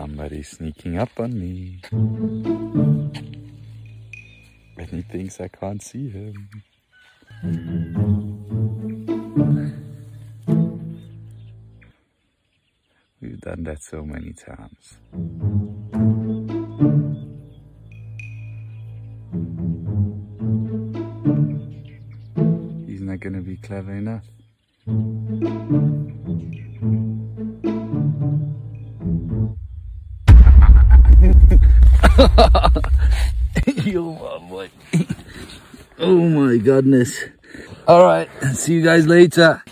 Somebody's sneaking up on me. And he thinks I can't see him. We've done that so many times. He's not gonna be clever enough. Yo, boy. oh my goodness. All right, see you guys later.